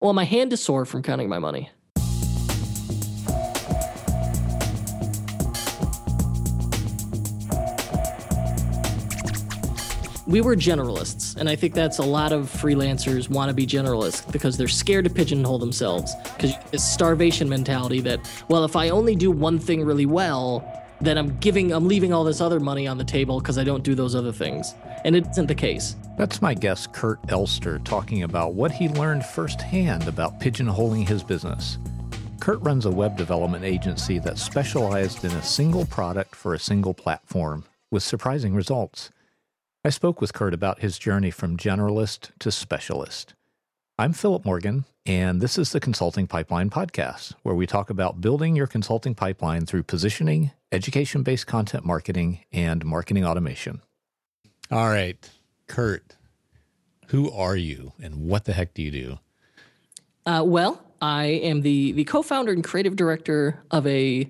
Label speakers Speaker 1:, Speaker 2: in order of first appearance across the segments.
Speaker 1: Well, my hand is sore from counting my money. we were generalists, and I think that's a lot of freelancers want to be generalists because they're scared to pigeonhole themselves because this starvation mentality that well, if I only do one thing really well, then I'm giving, I'm leaving all this other money on the table because I don't do those other things, and it isn't the case.
Speaker 2: That's my guest Kurt Elster talking about what he learned firsthand about pigeonholing his business. Kurt runs a web development agency that specialized in a single product for a single platform with surprising results. I spoke with Kurt about his journey from generalist to specialist. I'm Philip Morgan, and this is the Consulting Pipeline Podcast, where we talk about building your consulting pipeline through positioning, education based content marketing, and marketing automation. All right, Kurt, who are you and what the heck do you do?
Speaker 1: Uh, well, I am the, the co founder and creative director of a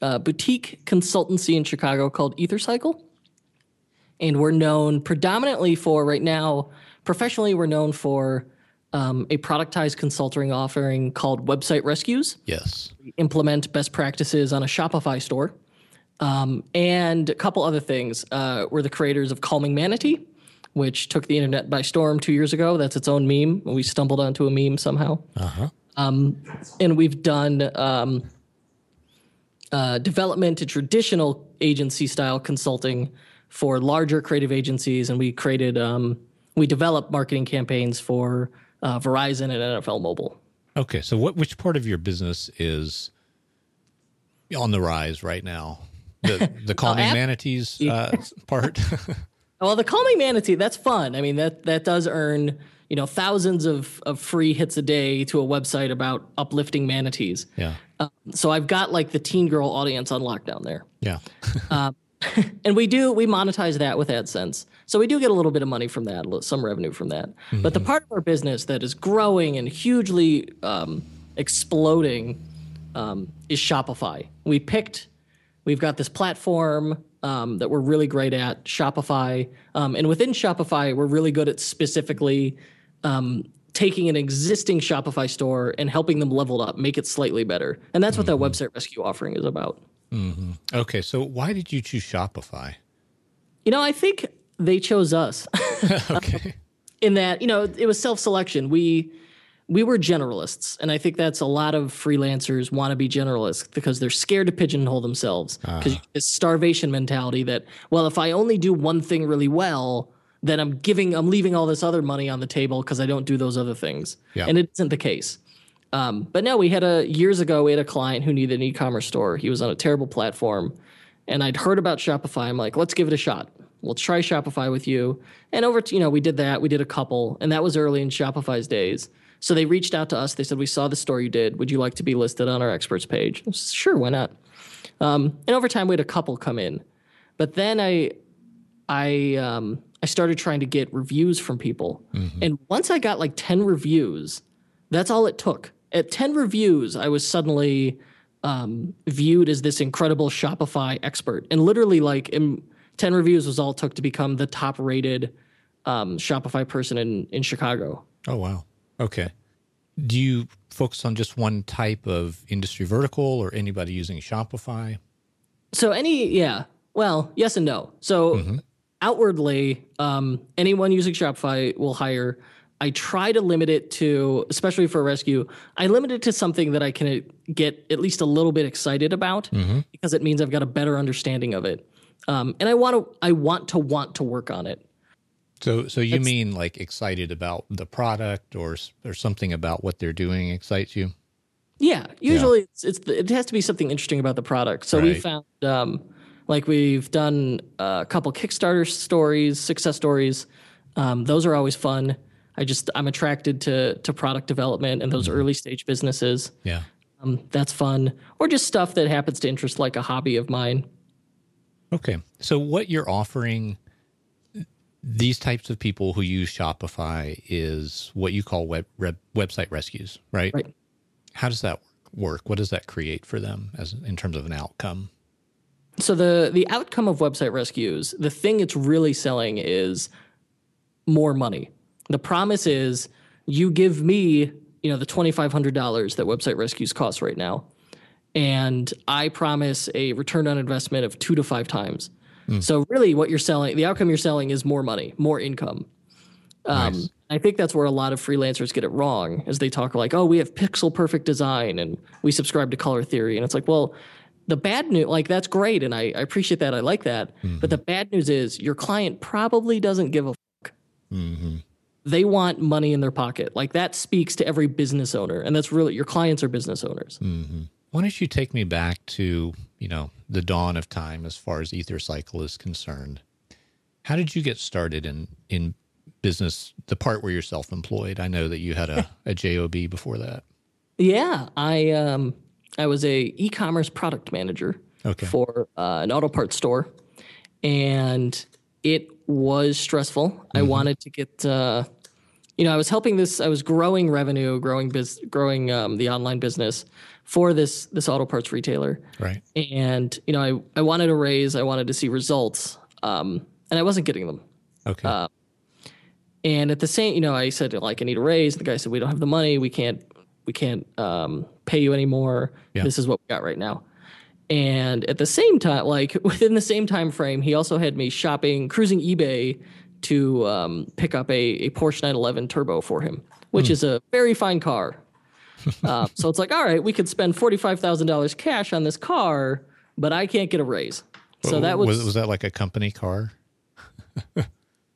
Speaker 1: uh, boutique consultancy in Chicago called EtherCycle and we're known predominantly for right now professionally we're known for um, a productized consulting offering called website rescues.
Speaker 2: Yes.
Speaker 1: We implement best practices on a shopify store. Um, and a couple other things uh, we're the creators of calming manatee which took the internet by storm two years ago. That's its own meme. We stumbled onto a meme somehow.
Speaker 2: Uh-huh.
Speaker 1: um, and we've done um, uh, development to traditional agency style consulting for larger creative agencies, and we created um, we developed marketing campaigns for uh, Verizon and NFL Mobile.
Speaker 2: Okay, so what which part of your business is on the rise right now? The the calming manatees uh, part.
Speaker 1: well, the calming manatee that's fun. I mean that that does earn you know thousands of of free hits a day to a website about uplifting manatees.
Speaker 2: Yeah.
Speaker 1: Um, so I've got like the teen girl audience on lockdown there.
Speaker 2: Yeah.
Speaker 1: um, and we do we monetize that with AdSense. So we do get a little bit of money from that, some revenue from that. Mm-hmm. But the part of our business that is growing and hugely um, exploding um, is Shopify. We picked, we've got this platform um, that we're really great at, Shopify, um, and within Shopify, we're really good at specifically um, taking an existing Shopify store and helping them level up, make it slightly better. And that's what mm-hmm. that website rescue offering is about.
Speaker 2: Mm-hmm. Okay, so why did you choose Shopify?
Speaker 1: You know, I think they chose us.
Speaker 2: okay.
Speaker 1: In that, you know, it was self-selection. We we were generalists, and I think that's a lot of freelancers want to be generalists because they're scared to pigeonhole themselves because uh. Uh-huh. this starvation mentality that well, if I only do one thing really well, then I'm giving, I'm leaving all this other money on the table because I don't do those other things,
Speaker 2: yeah.
Speaker 1: and it isn't the case. Um, but no, we had a years ago we had a client who needed an e-commerce store. He was on a terrible platform, and I'd heard about Shopify. I'm like, let's give it a shot. Let's try Shopify with you. And over, to, you know, we did that. We did a couple, and that was early in Shopify's days. So they reached out to us. They said, "We saw the store you did. Would you like to be listed on our experts page?" Said, sure, why not? Um, and over time, we had a couple come in, but then I, I, um, I started trying to get reviews from people, mm-hmm. and once I got like ten reviews, that's all it took at 10 reviews, I was suddenly um, viewed as this incredible Shopify expert. And literally, like, in 10 reviews was all it took to become the top rated um, Shopify person in, in Chicago.
Speaker 2: Oh, wow. Okay. Do you focus on just one type of industry vertical or anybody using Shopify?
Speaker 1: So, any, yeah. Well, yes and no. So, mm-hmm. outwardly, um, anyone using Shopify will hire I try to limit it to, especially for rescue, I limit it to something that I can get at least a little bit excited about mm-hmm. because it means I've got a better understanding of it. Um, and I want to, I want to want to work on it.
Speaker 2: So, so you mean like excited about the product or or something about what they're doing excites you?
Speaker 1: Yeah, usually yeah. it's, it's it has to be something interesting about the product. So right. we found um, like we've done a couple Kickstarter stories, success stories. Um, those are always fun. I just I'm attracted to to product development and those mm-hmm. early stage businesses.
Speaker 2: Yeah.
Speaker 1: Um, that's fun. Or just stuff that happens to interest like a hobby of mine.
Speaker 2: Okay. So what you're offering these types of people who use Shopify is what you call web, web website rescues, right?
Speaker 1: Right.
Speaker 2: How does that work? What does that create for them as in terms of an outcome?
Speaker 1: So the the outcome of website rescues, the thing it's really selling is more money. The promise is you give me you know the twenty five hundred dollars that website rescues cost right now, and I promise a return on investment of two to five times. Hmm. So really, what you're selling, the outcome you're selling is more money, more income. Um,
Speaker 2: Nice.
Speaker 1: I think that's where a lot of freelancers get it wrong, as they talk like, "Oh, we have pixel perfect design and we subscribe to color theory," and it's like, well, the bad news, like that's great, and I, I appreciate that, I like that, hmm. but the bad news is your client probably doesn't give a fuck. Mm-hmm. They want money in their pocket. Like that speaks to every business owner, and that's really your clients are business owners. Mm-hmm.
Speaker 2: Why don't you take me back to, you know, the dawn of time as far as Ether Cycle is concerned? How did you get started in in business, the part where you're self-employed? I know that you had a, a job before that.
Speaker 1: Yeah, I um I was a e-commerce product manager
Speaker 2: Okay.
Speaker 1: for uh, an auto parts store, and it was stressful. I wanted to get, uh, you know, I was helping this. I was growing revenue, growing biz, growing um, the online business for this this auto parts retailer,
Speaker 2: Right.
Speaker 1: and you know, I I wanted a raise. I wanted to see results, um, and I wasn't getting them.
Speaker 2: Okay.
Speaker 1: And at the same, you know, I said like I need a raise. The guy said we don't have the money. We can't we can't um, pay you anymore.
Speaker 2: Yeah.
Speaker 1: This is what we got right now. And at the same time, like within the same time frame, he also had me shopping, cruising eBay to um, pick up a, a Porsche 911 Turbo for him, which is a very fine car. Uh, so it's like, all right, we could spend forty five thousand dollars cash on this car, but I can't get a raise. So that was,
Speaker 2: was that like a company car?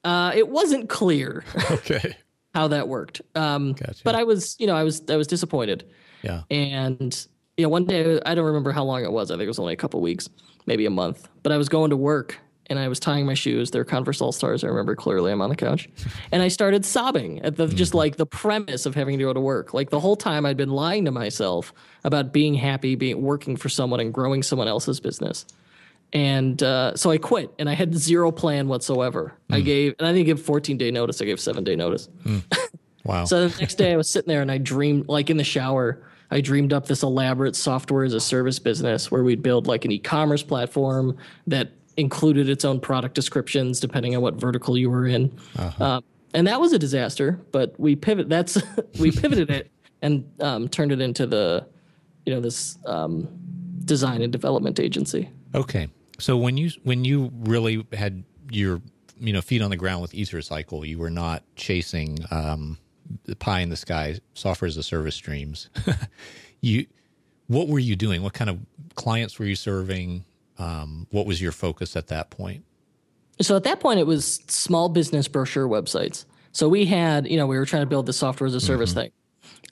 Speaker 1: uh, it wasn't clear.
Speaker 2: Okay.
Speaker 1: how that worked. Um,
Speaker 2: Gotcha.
Speaker 1: But I was, you know, I was, I was disappointed.
Speaker 2: Yeah.
Speaker 1: And you know, one day I don't remember how long it was. I think it was only a couple weeks, maybe a month. But I was going to work and I was tying my shoes. They're Converse All Stars. I remember clearly. I'm on the couch, and I started sobbing at the just mm-hmm. like the premise of having to go to work. Like the whole time I'd been lying to myself about being happy, being working for someone and growing someone else's business. And uh, so I quit, and I had zero plan whatsoever. I mm. gave, and I didn't give 14 day notice. I gave seven day notice. Mm.
Speaker 2: Wow.
Speaker 1: So the next day I was sitting there and I dreamed, like in the shower, I dreamed up this elaborate software as a service business where we'd build like an e commerce platform that included its own product descriptions depending on what vertical you were in. Um, and that was a disaster, but we pivot. That's we pivoted it and um, turned it into the, you know, this um, design and development agency.
Speaker 2: Okay. So when you when you really had your you know feet on the ground with Ether Cycle, you were not chasing um, the pie in the sky software as a service streams. you what were you doing? What kind of clients were you serving? Um, what was your focus at that point?
Speaker 1: So at that point, it was small business brochure websites. So we had, you know, we were trying to build the software as a service thing,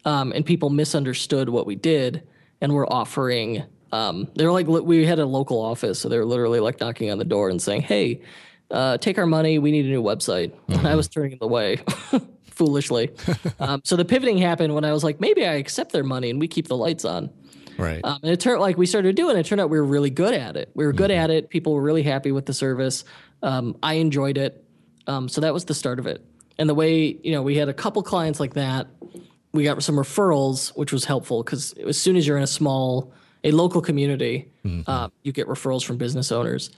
Speaker 1: um, and people misunderstood what we did, and were offering. Um, they were like, we had a local office, so they were literally like knocking on the door and saying, "Hey, uh, take our money. We need a new website." And I was turning it away. Foolishly. um, so the pivoting happened when I was like, maybe I accept their money and we keep the lights on.
Speaker 2: Right.
Speaker 1: Um, and it turned like we started doing it. It turned out we were really good at it. We were good at it. People were really happy with the service. Um, I enjoyed it. Um, so that was the start of it. And the way you know we had a couple clients like that. We got some referrals, which was helpful because as soon as you're in a small, a local community, uh, you get referrals from business owners.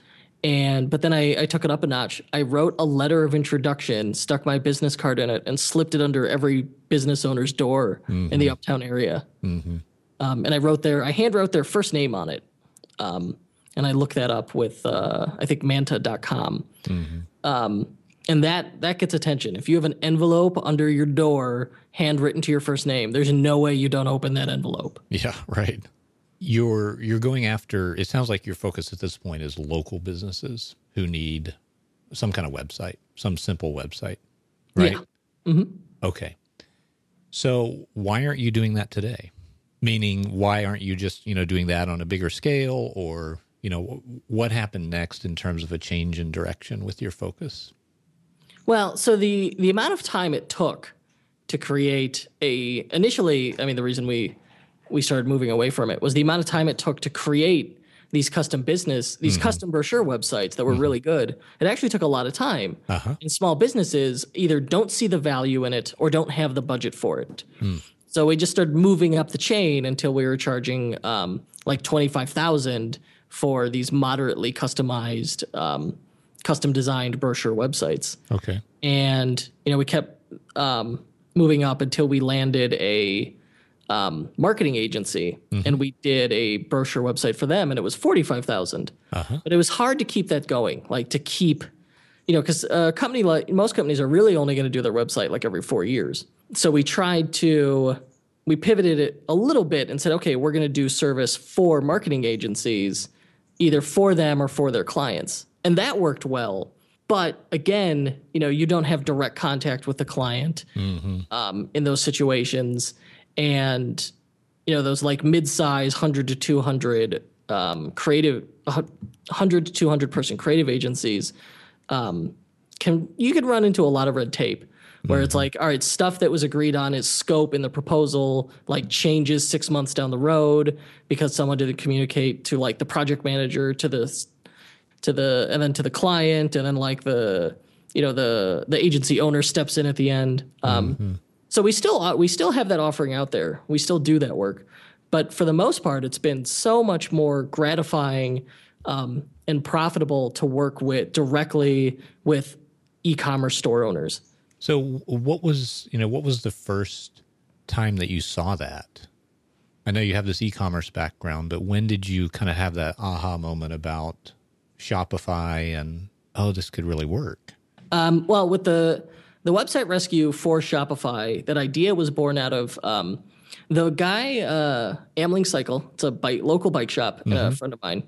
Speaker 1: And but then I, I took it up a notch. I wrote a letter of introduction, stuck my business card in it, and slipped it under every business owner's door in the uptown area. Um, and I wrote their, I hand wrote their first name on it. Um, and I looked that up with, uh, I think manta.com. Um, and that, that gets attention. If you have an envelope under your door, handwritten to your first name, there's no way you don't open that envelope.
Speaker 2: Yeah, right. You're you're going after it sounds like your focus at this point is local businesses who need some kind of website, some simple website. Right?
Speaker 1: Yeah.
Speaker 2: Okay. So why aren't you doing that today? Meaning why aren't you just, you know, doing that on a bigger scale or, you know, what happened next in terms of a change in direction with your focus?
Speaker 1: Well, so the the amount of time it took to create a initially, I mean, the reason we we started moving away from it was the amount of time it took to create these custom business, these mm-hmm. custom brochure websites that were mm-hmm. really good. It actually took a lot of time.
Speaker 2: Uh-huh.
Speaker 1: And small businesses either don't see the value in it or don't have the budget for it. Hmm. So we just started moving up the chain until we were charging um, like twenty five thousand for these moderately customized, um, custom designed brochure websites
Speaker 2: Okay.
Speaker 1: and you know we kept um, moving up until we landed a um, marketing agency, and we did a brochure website for them, and it was forty five thousand. But it was hard to keep that going, like to keep, you know, because a company like most companies are really only going to do their website like every four years. So we tried to, we pivoted it a little bit and said, okay, we're going to do service for marketing agencies, either for them or for their clients, and that worked well. But again, you know, you don't have direct contact with the client um, in those situations, and you know those like mid-size 100 to 200 um, creative 100 to 200 person creative agencies um, can you could run into a lot of red tape where it's like all right stuff that was agreed on is scope in the proposal like changes six months down the road because someone didn't communicate to like the project manager to the to the and then to the client and then like the you know the the agency owner steps in at the end. Um, so we still uh, we still have that offering out there. We still do that work. But for the most part it's been so much more gratifying um, and profitable to work with directly with e-commerce store owners
Speaker 2: So, what was you know what was the first time that you saw that? I know you have this e-commerce background, but when did you kind of have that aha moment about Shopify and oh, this could really work?
Speaker 1: Um, well, with the the website rescue for Shopify, that idea was born out of um, the guy uh, Amling Cycle. It's a bike, local bike shop, a friend of mine.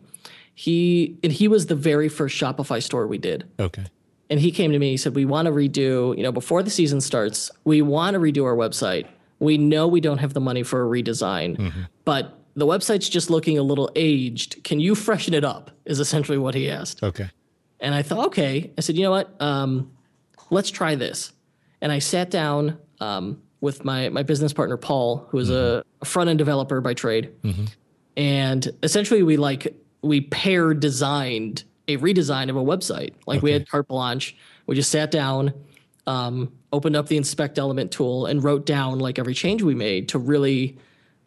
Speaker 1: He and he was the very first Shopify store we did.
Speaker 2: Okay.
Speaker 1: And he came to me. He said, "We want to redo. You know, before the season starts, we want to redo our website. We know we don't have the money for a redesign, but the website's just looking a little aged. Can you freshen it up?" Is essentially what he asked.
Speaker 2: Okay.
Speaker 1: And I thought, okay. I said, you know what? Um, let's try this. And I sat down um, with my my business partner Paul, who is a, a front end developer by trade, and essentially we like we pair designed a redesign of a website. Like we had carte blanche. We just sat down, um, opened up the inspect element tool, and wrote down like every change we made to really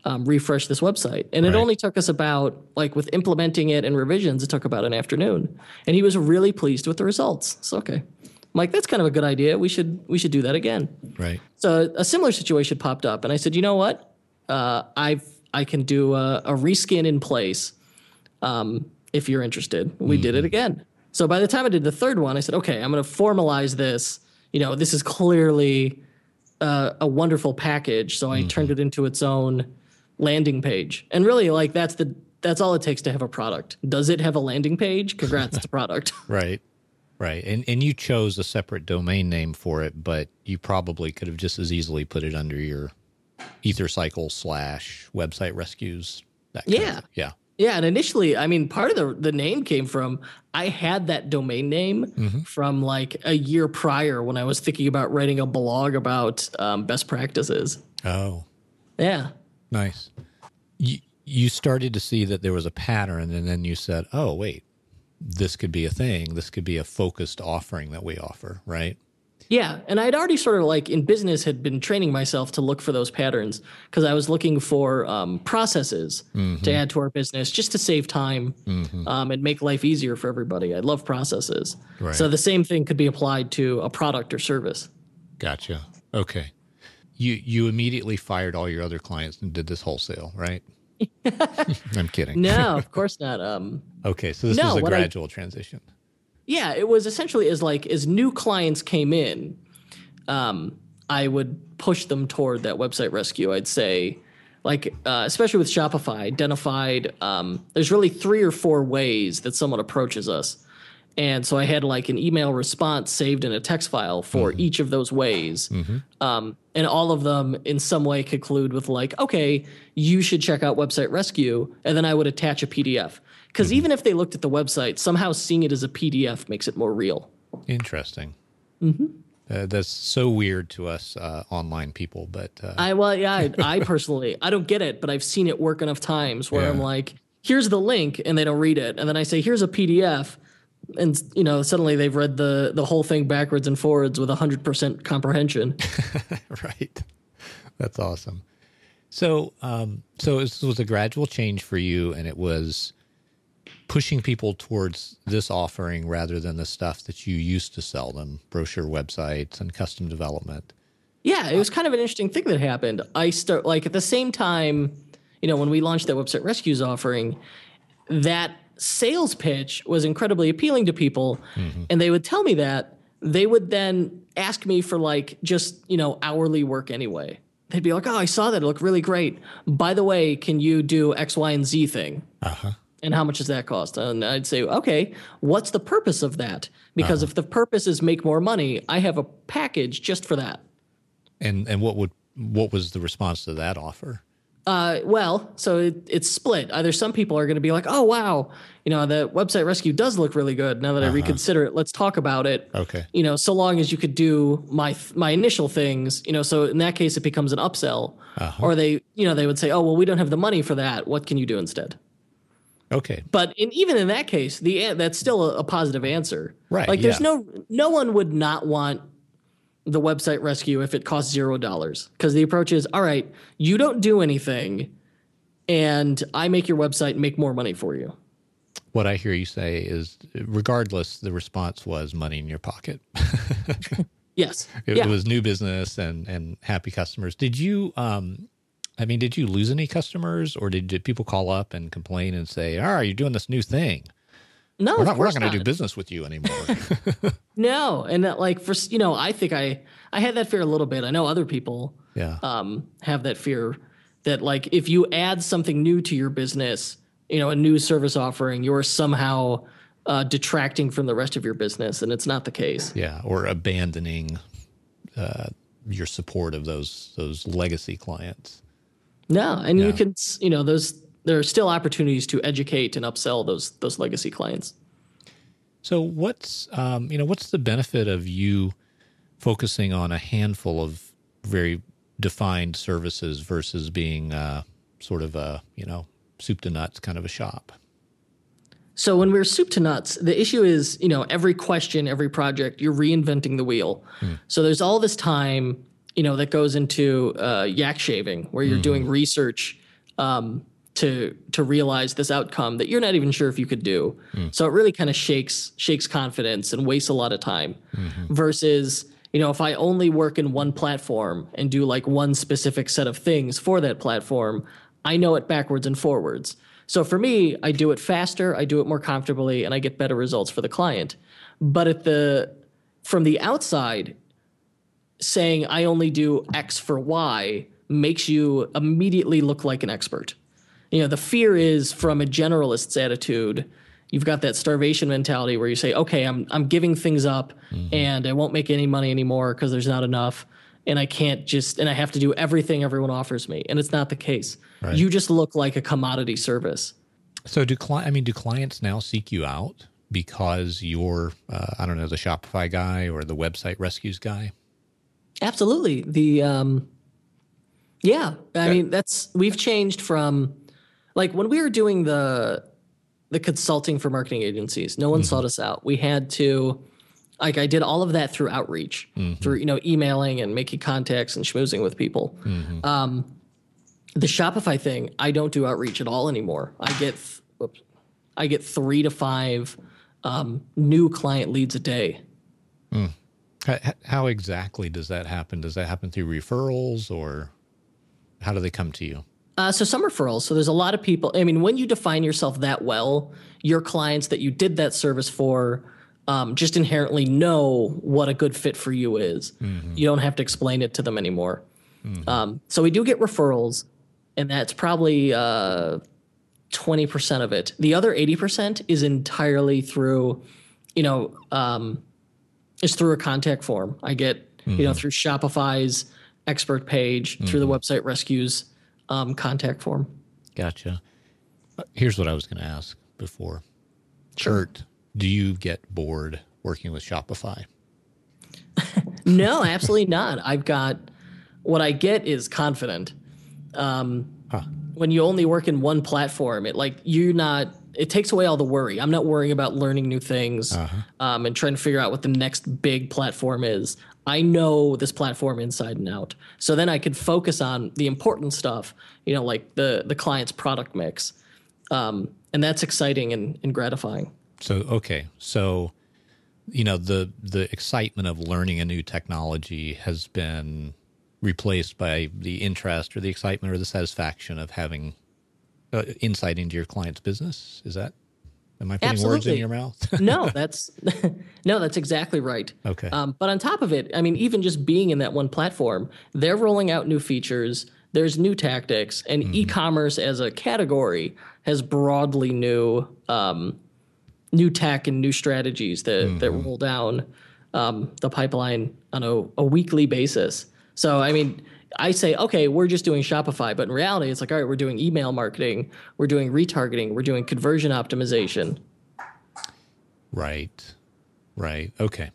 Speaker 1: um, refresh this website. And it only took us about like with implementing it and revisions, it took about an afternoon. And he was really pleased with the results. So okay, I'm like that's kind of a good idea. We should we should do that again.
Speaker 2: Right.
Speaker 1: So a similar situation popped up, and I said, you know what? Uh, I've I can do a, a reskin in place um, if you're interested. We did it again. So by the time I did the third one, I said, okay, I'm going to formalize this. You know, this is clearly uh, a wonderful package. So I turned it into its own landing page, and really, like that's the that's all it takes to have a product. Does it have a landing page? Congrats, it's a product.
Speaker 2: Right. Right. And and you chose a separate domain name for it, but you probably could have just as easily put it under your ether cycle slash website rescues. That kind of- Yeah.
Speaker 1: Yeah. And initially, I mean, part of the the name came from I had that domain name from like a year prior when I was thinking about writing a blog about um, best practices.
Speaker 2: Oh,
Speaker 1: Yeah,
Speaker 2: nice. You you started to see that there was a pattern, and then you said, "Oh, wait, this could be a thing. This could be a focused offering that we offer." Right.
Speaker 1: Yeah, and I'd already sort of like in business had been training myself to look for those patterns because I was looking for um, processes to add to our business just to save time um, and make life easier for everybody. I love processes,
Speaker 2: Right.
Speaker 1: so the same thing could be applied to a product or service.
Speaker 2: Gotcha. Okay. You you immediately fired all your other clients and did this wholesale, right? I'm kidding.
Speaker 1: No, of course not. Um,
Speaker 2: Okay, so this
Speaker 1: No,
Speaker 2: was a
Speaker 1: what I-
Speaker 2: gradual transition.
Speaker 1: Yeah, it was essentially as like as new clients came in, um, I would push them toward that website rescue. I'd say, like uh, especially with Shopify, identified um, there's really three or four ways that someone approaches us, and so I had like an email response saved in a text file for each of those ways, um, and all of them in some way conclude with like, okay, you should check out website rescue, and then I would attach a PDF. Because even if they looked at the website, somehow seeing it as a PDF makes it more real.
Speaker 2: Interesting. Uh, that's so weird to us uh, online people, but uh,
Speaker 1: I well, yeah, I, I personally, I don't get it, but I've seen it work enough times where I'm like, here's the link, and they don't read it, and then I say, here's a PDF, and you know, suddenly they've read the the whole thing backwards and forwards with hundred percent comprehension.
Speaker 2: right. That's awesome. So, um, so this was a gradual change for you, and it was pushing people towards this offering rather than the stuff that you used to sell them brochure websites and custom development.
Speaker 1: Yeah, it was kind of an interesting thing that happened. I start like at the same time, you know, when we launched that website rescues offering, that sales pitch was incredibly appealing to people, mm-hmm. and they would tell me that they would then ask me for like just you know hourly work anyway. They'd be like, "Oh, I saw that; it looked really great. By the way, can you do X, Y, and Z thing?" Uh-huh. And how much does that cost? And I'd say, okay, what's the purpose of that? Because uh-huh. if the purpose is make more money, I have a package just for that.
Speaker 2: And and what would what was the response to that offer?
Speaker 1: Uh, well, so it, it's split. Either some people are going to be like, "Oh, wow, you know, the website rescue does look really good." Now that uh-huh. I reconsider it, let's talk about it.
Speaker 2: Okay.
Speaker 1: You know, so long as you could do my my initial things, you know, so in that case, it becomes an upsell. Uh-huh. Or they, you know, they would say, "Oh, well, we don't have the money for that. What can you do instead?"
Speaker 2: Okay.
Speaker 1: But in, even in that case, the that's still a, a positive answer.
Speaker 2: Right.
Speaker 1: Like, there's yeah. no no one would not want the website rescue if it costs zero dollars because the approach is all right you don't do anything and i make your website make more money for you
Speaker 2: what i hear you say is regardless the response was money in your pocket
Speaker 1: yes
Speaker 2: it, yeah. was new business and and happy customers did you um i mean did you lose any customers or did, did people call up and complain and say all right you're doing this new thing
Speaker 1: no,
Speaker 2: we're not, we're not going to do business with you anymore.
Speaker 1: no, and that, like for you know, I think I I had that fear a little bit. I know other people
Speaker 2: yeah
Speaker 1: um, have that fear that like if you add something new to your business, you know, a new service offering, you're somehow uh, detracting from the rest of your business, and it's not the case.
Speaker 2: Yeah, or abandoning uh, your support of those those legacy clients.
Speaker 1: No, and yeah. you can you know those there are still opportunities to educate and upsell those those legacy clients.
Speaker 2: So what's um, you know what's the benefit of you focusing on a handful of very defined services versus being uh, sort of a you know soup to nuts kind of a shop?
Speaker 1: So when we're soup to nuts, the issue is you know every question, every project, you're reinventing the wheel. Hmm. So there's all this time you know that goes into uh, yak shaving where you're mm-hmm. doing research. Um, to to realize this outcome that you're not even sure if you could do. Mm. So it really kind of shakes shakes confidence and wastes a lot of time. Mm-hmm. Versus, you know, if I only work in one platform and do like one specific set of things for that platform, I know it backwards and forwards. So for me, I do it faster, I do it more comfortably, and I get better results for the client. But at the from the outside, saying I only do X for Y makes you immediately look like an expert you know the fear is from a generalist's attitude you've got that starvation mentality where you say okay i'm i'm giving things up mm-hmm. and i won't make any money anymore because there's not enough and i can't just and i have to do everything everyone offers me and it's not the case right. you just look like a commodity service
Speaker 2: so do cli- i mean do clients now seek you out because you're uh, i don't know the shopify guy or the website rescues guy
Speaker 1: absolutely the um yeah i mean that's we've changed from like when we were doing the the consulting for marketing agencies, no one mm-hmm. sought us out. We had to like I did all of that through outreach, mm-hmm. through you know emailing and making contacts and schmoozing with people. Mm-hmm. Um, the Shopify thing, I don't do outreach at all anymore. I get whoops, I get three to five um, new client leads a day.
Speaker 2: Mm. How, how exactly does that happen? Does that happen through referrals or how do they come to you?
Speaker 1: Uh, so some referrals. So there's a lot of people. I mean, when you define yourself that well, your clients that you did that service for um, just inherently know what a good fit for you is. Mm-hmm. You don't have to explain it to them anymore. Mm-hmm. Um, so we do get referrals, and that's probably uh, twenty percent of it. The other eighty percent is entirely through, you know, um, is through a contact form. I get mm-hmm. you know mm-hmm. through Shopify's expert page, through the mm-hmm. website rescues um, contact form.
Speaker 2: Gotcha. Uh, here's what I was going to ask before.
Speaker 1: Sure.
Speaker 2: do you get bored working with Shopify?
Speaker 1: no, absolutely not. I've got what I get is confident. Um, huh. When you only work in one platform, it like you're not. It takes away all the worry. I'm not worrying about learning new things uh-huh. um, and trying to figure out what the next big platform is. I know this platform inside and out. So then I could focus on the important stuff, you know, like the the client's product mix. Um, and that's exciting and, and gratifying.
Speaker 2: So okay. So you know, the the excitement of learning a new technology has been replaced by the interest or the excitement or the satisfaction of having uh, insight into your client's business. Is that? Am I putting
Speaker 1: Absolutely.
Speaker 2: words in your mouth?
Speaker 1: no, that's no, that's exactly right.
Speaker 2: Okay.
Speaker 1: Um, but on top of it, I mean, even just being in that one platform, they're rolling out new features. There's new tactics, and
Speaker 2: Mm-hmm.
Speaker 1: e-commerce as a category has broadly new um, new tech and new strategies that that
Speaker 2: Mm-hmm.
Speaker 1: roll down um, the pipeline on a, a weekly basis. So, I mean, I say, okay, we're just doing Shopify, but in reality, it's like, all right, we're doing email marketing, we're doing retargeting, we're doing conversion optimization.
Speaker 2: Right. Right. Okay.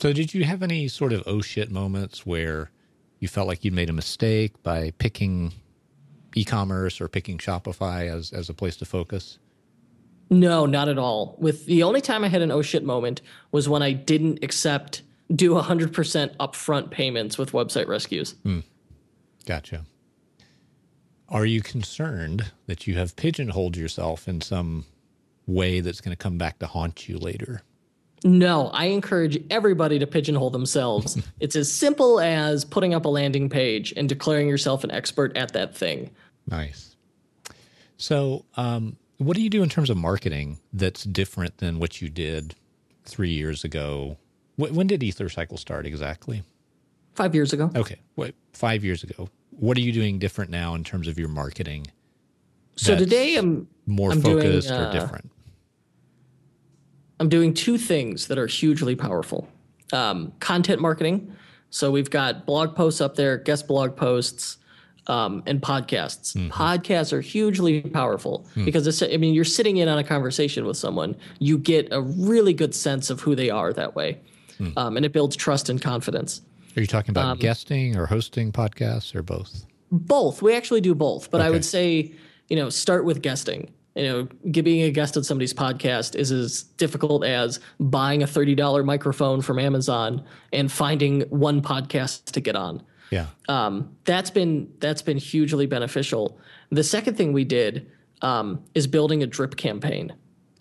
Speaker 2: So, did you have any sort of oh shit moments where you felt like you'd made a mistake by picking e commerce or picking Shopify as, as a place to focus?
Speaker 1: No, not at all. With the only time I had an oh shit moment was when I didn't accept do 100% upfront payments with website rescues. Hmm.
Speaker 2: Gotcha. Are you concerned that you have pigeonholed yourself in some way that's going to come back to haunt you later?
Speaker 1: No, I encourage everybody to pigeonhole themselves. it's as simple as putting up a landing page and declaring yourself an expert at that thing.
Speaker 2: Nice. So, um, what do you do in terms of marketing that's different than what you did three years ago? Wh- when did EtherCycle start exactly?
Speaker 1: Five years ago.
Speaker 2: Okay, what five years ago? What are you doing different now in terms of your marketing?
Speaker 1: so today I'm
Speaker 2: More
Speaker 1: I'm doing,
Speaker 2: focused
Speaker 1: uh,
Speaker 2: or different?
Speaker 1: I'm doing two things that are hugely powerful um, content marketing. So we've got blog posts up there, guest blog posts, um, and podcasts. Podcasts are hugely powerful because it's, I mean, you're sitting in on a conversation with someone, you get a really good sense of who they are that way. Um, and it builds trust and confidence.
Speaker 2: Are you talking about
Speaker 1: um,
Speaker 2: guesting or hosting podcasts or both?
Speaker 1: Both. We actually do both, but I would say, you know, start with guesting. You know, being a guest on somebody's podcast is as difficult as buying a $30 microphone from Amazon and finding one podcast to get on.
Speaker 2: Yeah.
Speaker 1: Um, that's been that's been hugely beneficial. The second thing we did um, is building a drip campaign,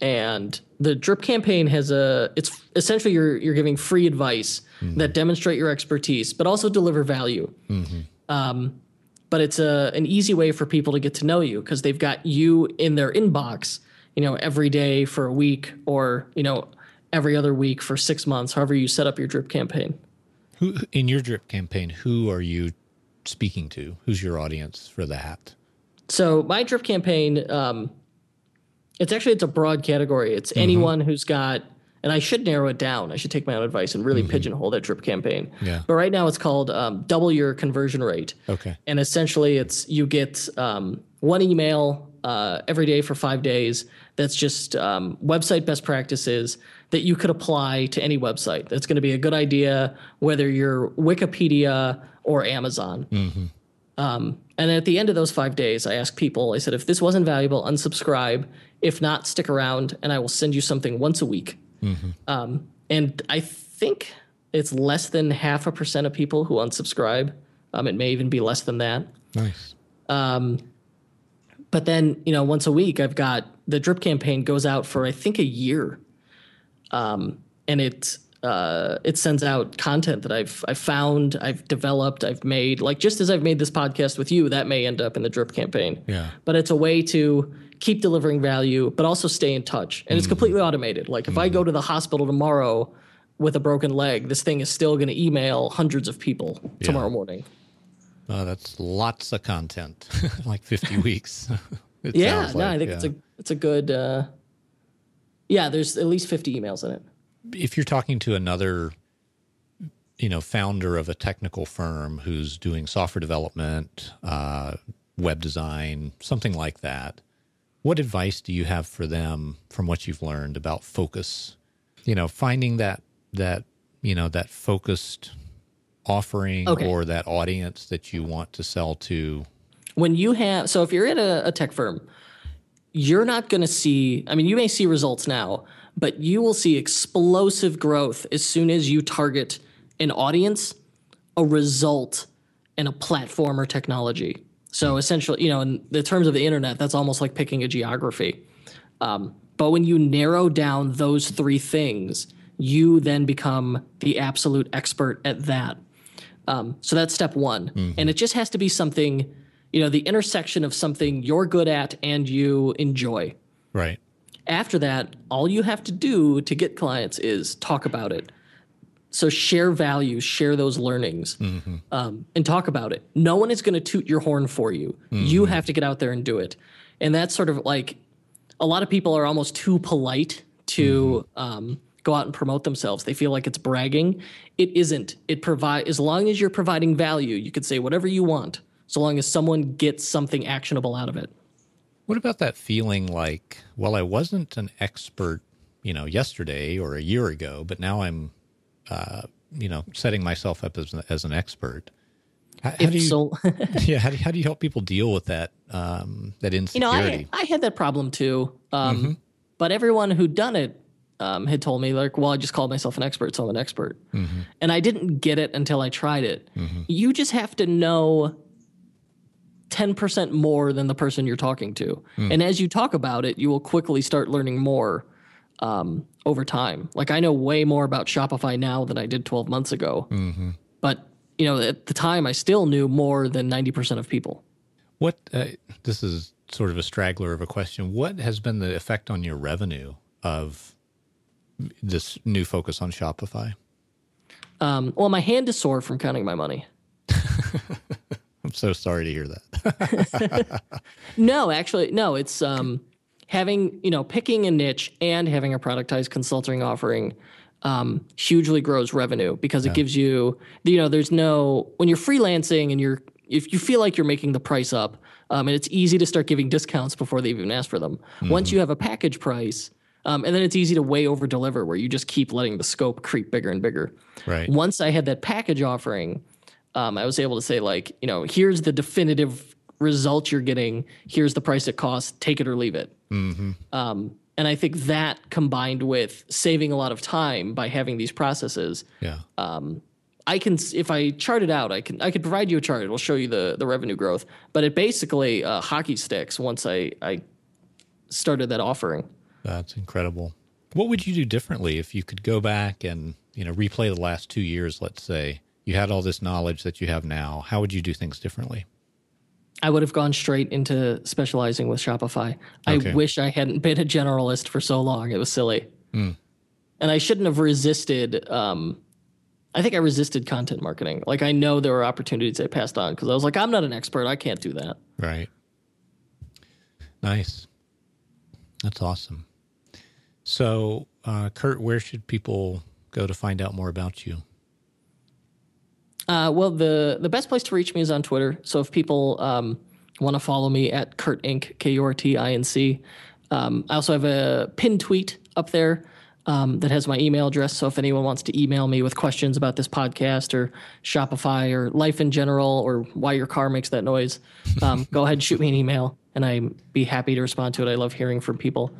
Speaker 1: and the drip campaign has a it's essentially you're you're giving free advice that demonstrate your expertise, but also deliver value. Um, but it's a an easy way for people to get to know you because they've got you in their inbox, you know, every day for a week or you know every other week for six months, however you set up your drip campaign.
Speaker 2: Who in your drip campaign? Who are you speaking to? Who's your audience for that?
Speaker 1: So my drip campaign, um, it's actually it's a broad category. It's anyone who's got, and I should narrow it down. I should take my own advice and really pigeonhole that drip campaign.
Speaker 2: Yeah.
Speaker 1: But right now it's called um, double your conversion rate.
Speaker 2: Okay.
Speaker 1: And essentially, it's you get um, one email uh, every day for five days. That's just um, website best practices that you could apply to any website. That's going to be a good idea, whether you're Wikipedia or Amazon. Um, and at the end of those five days, I asked people, I said, if this wasn't valuable, unsubscribe. If not, stick around and I will send you something once a week. Um, and I think it's less than half a percent of people who unsubscribe. Um, it may even be less than that.
Speaker 2: Nice.
Speaker 1: But then, you know, once a week, I've got the drip campaign goes out for I think a year, um, and it uh, it sends out content that I've I've found, I've developed, I've made. Like just as I've made this podcast with you, that may end up in the drip campaign.
Speaker 2: Yeah.
Speaker 1: But it's a way to keep delivering value, but also stay in touch, and it's completely automated. Like if I go to the hospital tomorrow with a broken leg, this thing is still going to email hundreds of people tomorrow morning.
Speaker 2: Oh, that's lots of content, like 50 weeks.
Speaker 1: Yeah, no,
Speaker 2: like,
Speaker 1: I think
Speaker 2: yeah.
Speaker 1: it's a it's a good. Uh, yeah, there's at least fifty emails in it.
Speaker 2: If you're talking to another you know founder of a technical firm who's doing software development uh, web design something like that what advice do you have for them from what you've learned about focus you know finding that that you know that focused offering
Speaker 1: Okay.
Speaker 2: or that audience that you want to sell to
Speaker 1: When you have so if you're at a, a tech firm, you're not going to see. I mean, you may see results now, but you will see explosive growth as soon as you target an audience, a result, and a platform or technology. So essentially, you know, in the terms of the internet, that's almost like picking a geography. Um, but when you narrow down those three things, you then become the absolute expert at that. Um, so that's step one. And it just has to be something, you know, the intersection of something you're good at and you enjoy.
Speaker 2: Right.
Speaker 1: After that, all you have to do to get clients is talk about it. So share values, share those learnings, um, and talk about it. No one is going to toot your horn for you. You have to get out there and do it. And that's sort of like a lot of people are almost too polite to um, go out and promote themselves. They feel like it's bragging. It isn't. It provide as long as you're providing value, you could say whatever you want, so long as someone gets something actionable out of it.
Speaker 2: What about that feeling like, well, I wasn't an expert, you know, yesterday or a year ago, but now I'm, uh, you know, setting myself up as, as an expert. How, how do you,
Speaker 1: so,
Speaker 2: yeah, how do, how do you help people deal with that, um, that
Speaker 1: you know. I, I had that problem too. Um, But everyone who'd done it um, had told me, like, well, I just called myself an expert, so I'm an expert. And I didn't get it until I tried it. You just have to know 10% more than the person you're talking to. And as you talk about it, you will quickly start learning more um, over time. Like, I know way more about Shopify now than I did 12 months ago. But, you know, at the time, I still knew more than 90% of people.
Speaker 2: What, uh, this is sort of a straggler of a question. What has been the effect on your revenue of this new focus on Shopify?
Speaker 1: Um, well, my hand is sore from counting my money.
Speaker 2: I'm so sorry to hear that.
Speaker 1: No, actually, no. It's um, having you know picking a niche and having a productized consulting offering um, hugely grows revenue because it gives you you know there's no when you're freelancing and you're if you feel like you're making the price up um, and it's easy to start giving discounts before they even ask for them. Once you have a package price. Um, and then it's easy to way over deliver where you just keep letting the scope creep bigger and bigger.
Speaker 2: Right.
Speaker 1: Once I had that package offering, um, I was able to say like, you know, here's the definitive result you're getting. Here's the price it costs. Take it or leave it. Um, and I think that combined with saving a lot of time by having these processes,
Speaker 2: Yeah.
Speaker 1: I can if I chart it out, I can I could provide you a chart. It'll show you the the revenue growth. But it basically uh, hockey sticks once I I started that offering.
Speaker 2: That's incredible. What would you do differently if you could go back and, you know, replay the last two years, let's say? You had all this knowledge that you have now. How would you do things differently?
Speaker 1: I would have gone straight into specializing with Shopify.
Speaker 2: Okay.
Speaker 1: I wish I hadn't been a generalist for so long. It was silly. And I shouldn't have resisted. Um, I think I resisted content marketing. Like, I know there were opportunities I passed on because I was like, I'm not an expert. I can't do that.
Speaker 2: Right. Nice. That's awesome. So, uh, Kurt, where should people go to find out more about you?
Speaker 1: Uh, well, the the best place to reach me is on Twitter. So if people um, want to follow me at Kurt Inc. K U R T I N C. Um, I also have a pinned tweet up there um, that has my email address. So if anyone wants to email me with questions about this podcast or Shopify or life in general or why your car makes that noise, um, go ahead and shoot me an email, and I'd be happy to respond to it. I love hearing from people.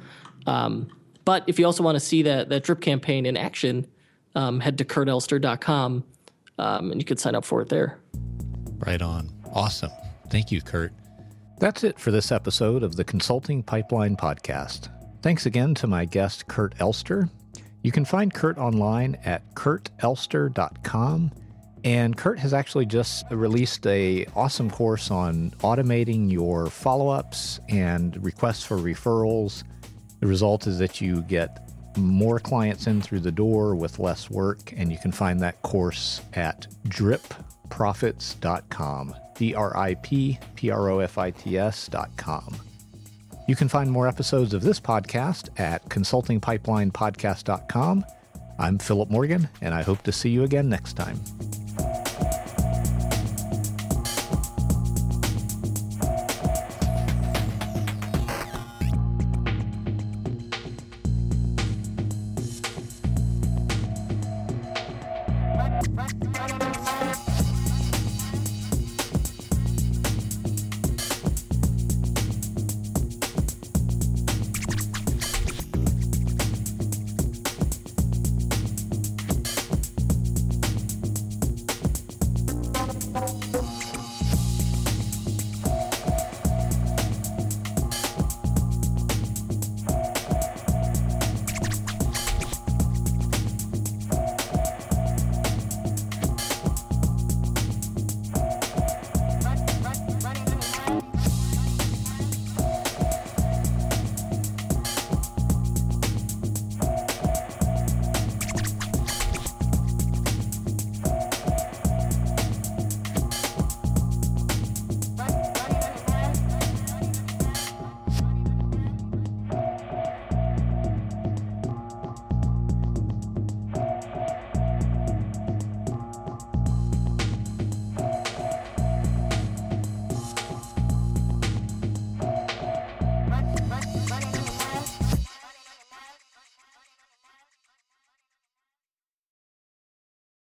Speaker 1: Um, but if you also want to see that that drip campaign in action, um, head to kurtelster.com um, and you could sign up for it there.
Speaker 2: Right on. Awesome. Thank you, Kurt. That's it for this episode of the Consulting Pipeline Podcast. Thanks again to my guest, Kurt Elster. You can find Kurt online at kurtelster.com. And Kurt has actually just released a awesome course on automating your follow-ups and requests for referrals. The result is that you get more clients in through the door with less work, and you can find that course at dripprofits.com. D R I P P R O F I T S.com. You can find more episodes of this podcast at consultingpipelinepodcast.com. I'm Philip Morgan, and I hope to see you again next time.